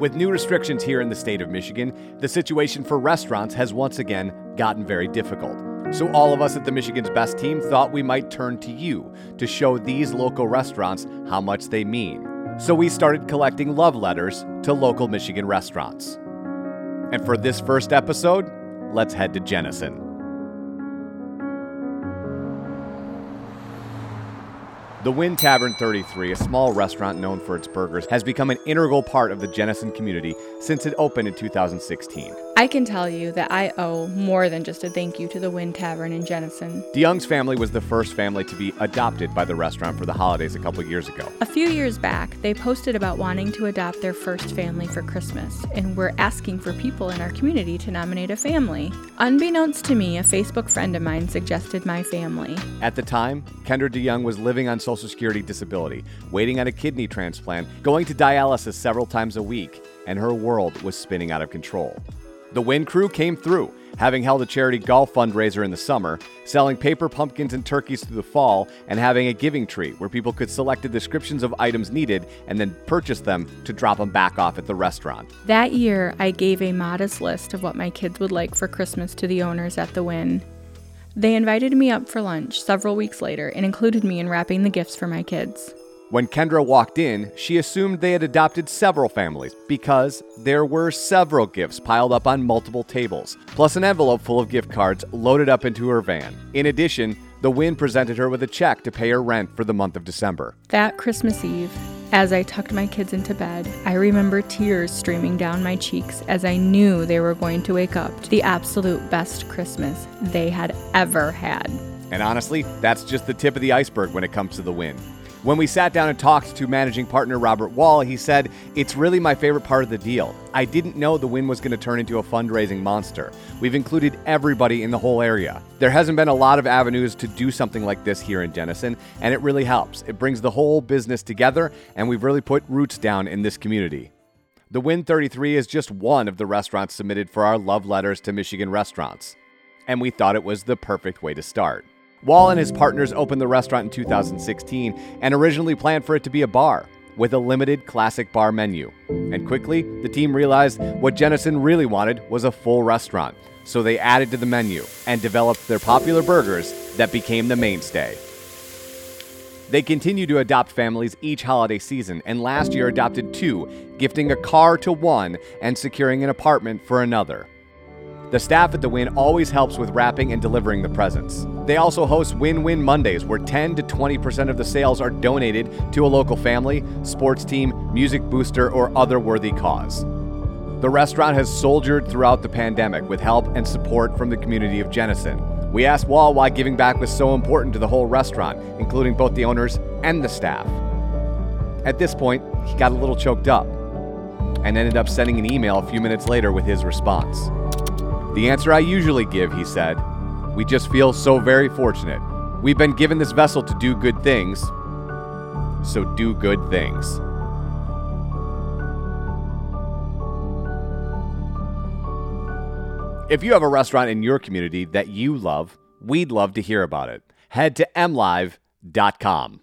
With new restrictions here in the state of Michigan, the situation for restaurants has once again gotten very difficult. So, all of us at the Michigan's Best team thought we might turn to you to show these local restaurants how much they mean. So, we started collecting love letters to local Michigan restaurants. And for this first episode, let's head to Jenison. The Wind Tavern 33, a small restaurant known for its burgers, has become an integral part of the Jenison community since it opened in 2016. I can tell you that I owe more than just a thank you to the Wind Tavern in Jenison. DeYoung's family was the first family to be adopted by the restaurant for the holidays a couple years ago. A few years back, they posted about wanting to adopt their first family for Christmas, and were asking for people in our community to nominate a family. Unbeknownst to me, a Facebook friend of mine suggested my family. At the time, Kendra DeYoung was living on Social Security disability, waiting on a kidney transplant, going to dialysis several times a week, and her world was spinning out of control. The Wynn crew came through, having held a charity golf fundraiser in the summer, selling paper pumpkins and turkeys through the fall, and having a giving tree where people could select the descriptions of items needed and then purchase them to drop them back off at the restaurant. That year, I gave a modest list of what my kids would like for Christmas to the owners at the Wynn. They invited me up for lunch several weeks later and included me in wrapping the gifts for my kids. When Kendra walked in, she assumed they had adopted several families because there were several gifts piled up on multiple tables, plus an envelope full of gift cards loaded up into her van. In addition, the Wynn presented her with a check to pay her rent for the month of December. That Christmas Eve, as I tucked my kids into bed, I remember tears streaming down my cheeks as I knew they were going to wake up to the absolute best Christmas they had ever had. And honestly, that's just the tip of the iceberg when it comes to the Wynn. When we sat down and talked to managing partner Robert Wall, he said, It's really my favorite part of the deal. I didn't know the win was going to turn into a fundraising monster. We've included everybody in the whole area. There hasn't been a lot of avenues to do something like this here in Jenison, and it really helps. It brings the whole business together, and we've really put roots down in this community. The Win 33 is just one of the restaurants submitted for our love letters to Michigan restaurants, and we thought it was the perfect way to start. Wall and his partners opened the restaurant in 2016 and originally planned for it to be a bar with a limited classic bar menu. And quickly, the team realized what Jenison really wanted was a full restaurant. So they added to the menu and developed their popular burgers that became the mainstay. They continue to adopt families each holiday season, and last year adopted two, gifting a car to one and securing an apartment for another. The staff at the Win always helps with wrapping and delivering the presents. They also host Win Win Mondays, where 10 to 20% of the sales are donated to a local family, sports team, music booster, or other worthy cause. The restaurant has soldiered throughout the pandemic with help and support from the community of Jenison. We asked Wall why giving back was so important to the whole restaurant, including both the owners and the staff. At this point, he got a little choked up and ended up sending an email a few minutes later with his response. The answer I usually give, he said. We just feel so very fortunate. We've been given this vessel to do good things, so do good things. If you have a restaurant in your community that you love, we'd love to hear about it. Head to mlive.com.